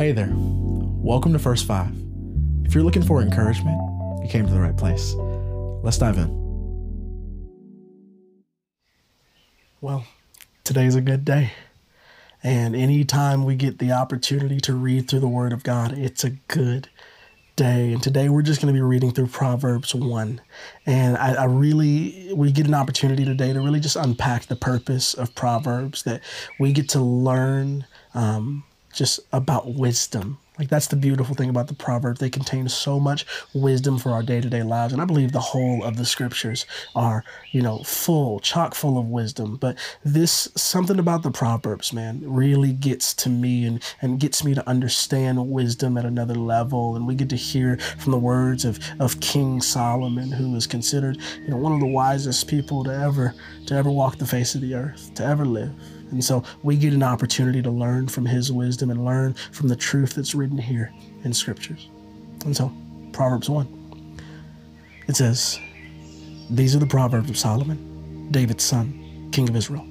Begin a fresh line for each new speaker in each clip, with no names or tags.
Hey there. Welcome to First Five. If you're looking for encouragement, you came to the right place. Let's dive in.
Well, today's a good day. And anytime we get the opportunity to read through the Word of God, it's a good day. And today we're just going to be reading through Proverbs 1. And I, I, really, we get an opportunity today to really just unpack the purpose of Proverbs, that we get to learn um, just about wisdom like that's the beautiful thing about the Proverbs. They contain so much wisdom for our day-to-day lives. And I believe the whole of the scriptures are, you know, full, chock full of wisdom. But this something about the Proverbs, man, really gets to me and, and gets me to understand wisdom at another level. And we get to hear from the words of, of King Solomon, who is considered, you know, one of the wisest people to ever to ever walk the face of the earth, to ever live. And so we get an opportunity to learn from his wisdom and learn from the truth that's written here in scriptures. And so, Proverbs 1, it says, These are the Proverbs of Solomon, David's son, king of Israel.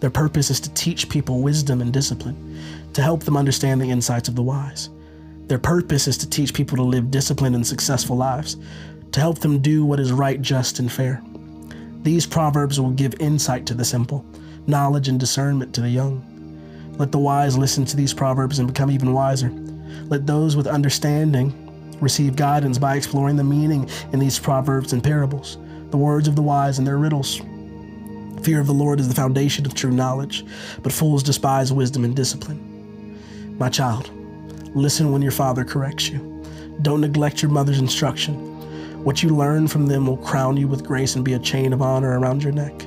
Their purpose is to teach people wisdom and discipline, to help them understand the insights of the wise. Their purpose is to teach people to live disciplined and successful lives, to help them do what is right, just, and fair. These proverbs will give insight to the simple knowledge and discernment to the young. Let the wise listen to these proverbs and become even wiser. Let those with understanding receive guidance by exploring the meaning in these proverbs and parables, the words of the wise and their riddles. Fear of the Lord is the foundation of true knowledge, but fools despise wisdom and discipline. My child, listen when your father corrects you. Don't neglect your mother's instruction. What you learn from them will crown you with grace and be a chain of honor around your neck.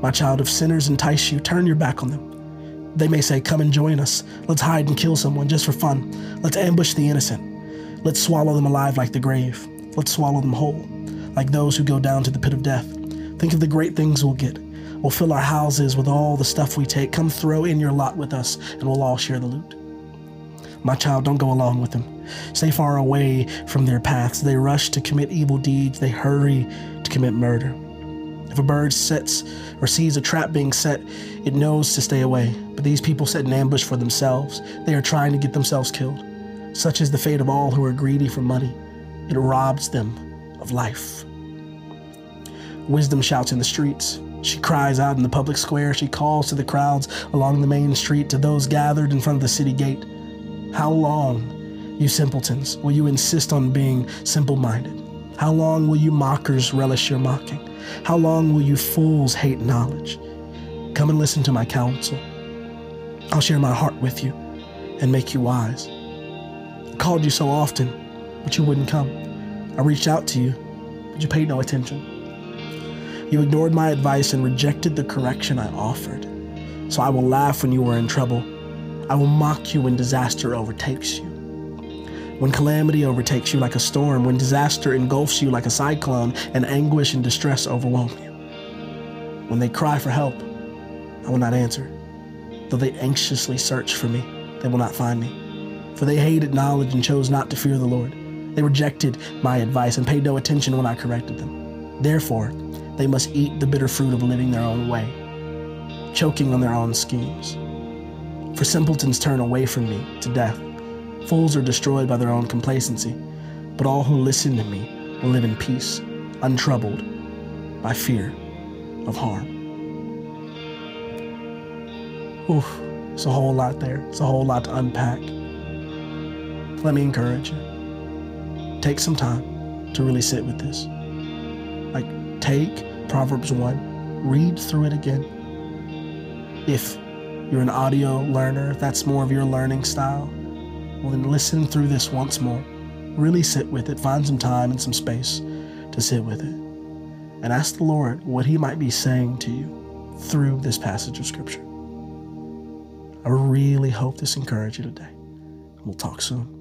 My child, if sinners entice you, turn your back on them. They may say, Come and join us. Let's hide and kill someone just for fun. Let's ambush the innocent. Let's swallow them alive like the grave. Let's swallow them whole, like those who go down to the pit of death. Think of the great things we'll get. We'll fill our houses with all the stuff we take. Come throw in your lot with us, and we'll all share the loot. My child, don't go along with them. Stay far away from their paths. They rush to commit evil deeds, they hurry to commit murder. If a bird sets or sees a trap being set, it knows to stay away. But these people set an ambush for themselves. They are trying to get themselves killed. Such is the fate of all who are greedy for money. It robs them of life. Wisdom shouts in the streets. She cries out in the public square. She calls to the crowds along the main street, to those gathered in front of the city gate. How long, you simpletons, will you insist on being simple minded? How long will you mockers relish your mocking? How long will you fools hate knowledge? Come and listen to my counsel. I'll share my heart with you and make you wise. I called you so often, but you wouldn't come. I reached out to you, but you paid no attention. You ignored my advice and rejected the correction I offered. So I will laugh when you are in trouble. I will mock you when disaster overtakes you. When calamity overtakes you like a storm, when disaster engulfs you like a cyclone, and anguish and distress overwhelm you. When they cry for help, I will not answer. Though they anxiously search for me, they will not find me. For they hated knowledge and chose not to fear the Lord. They rejected my advice and paid no attention when I corrected them. Therefore, they must eat the bitter fruit of living their own way, choking on their own schemes. For simpletons turn away from me to death Fools are destroyed by their own complacency, but all who listen to me will live in peace, untroubled by fear of harm. Oof, it's a whole lot there. It's a whole lot to unpack. Let me encourage you. Take some time to really sit with this. Like, take Proverbs 1, read through it again. If you're an audio learner, if that's more of your learning style, then listen through this once more. Really sit with it. Find some time and some space to sit with it. And ask the Lord what He might be saying to you through this passage of Scripture. I really hope this encouraged you today. We'll talk soon.